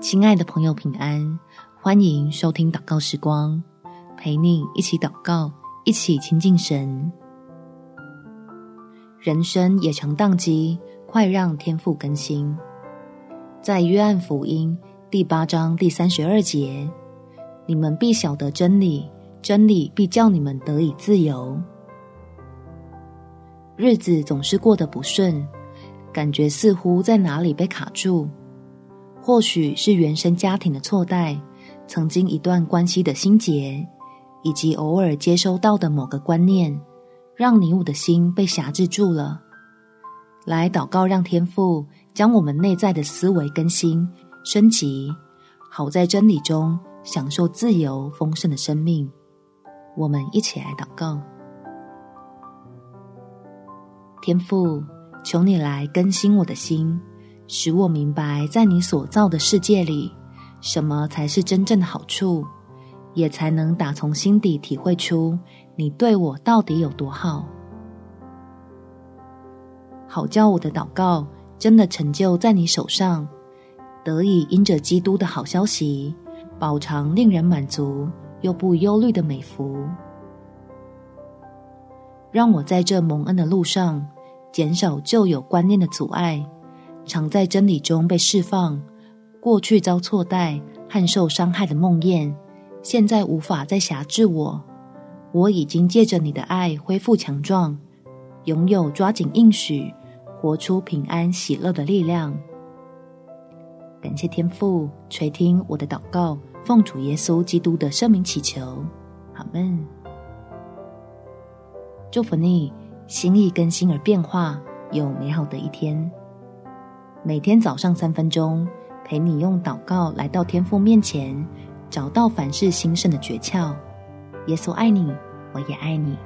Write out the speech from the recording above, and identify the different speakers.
Speaker 1: 亲爱的朋友，平安！欢迎收听祷告时光，陪你一起祷告，一起亲近神。人生也曾当机，快让天赋更新。在约翰福音第八章第三十二节，你们必晓得真理，真理必叫你们得以自由。日子总是过得不顺，感觉似乎在哪里被卡住。或许是原生家庭的错待，曾经一段关系的心结，以及偶尔接收到的某个观念，让你我的心被辖制住了。来祷告，让天父将我们内在的思维更新、升级，好在真理中享受自由丰盛的生命。我们一起来祷告。天父，求你来更新我的心。使我明白，在你所造的世界里，什么才是真正的好处，也才能打从心底体会出你对我到底有多好。好叫我的祷告真的成就在你手上，得以因着基督的好消息，饱尝令人满足又不忧虑的美福。让我在这蒙恩的路上，减少旧有观念的阻碍。常在真理中被释放，过去遭错待和受伤害的梦魇，现在无法再辖制我。我已经借着你的爱恢复强壮，拥有抓紧应许、活出平安喜乐的力量。感谢天父垂听我的祷告，奉主耶稣基督的圣名祈求，阿门。祝福你，心意更新而变化，有美好的一天。每天早上三分钟，陪你用祷告来到天父面前，找到凡事兴盛的诀窍。耶稣爱你，我也爱你。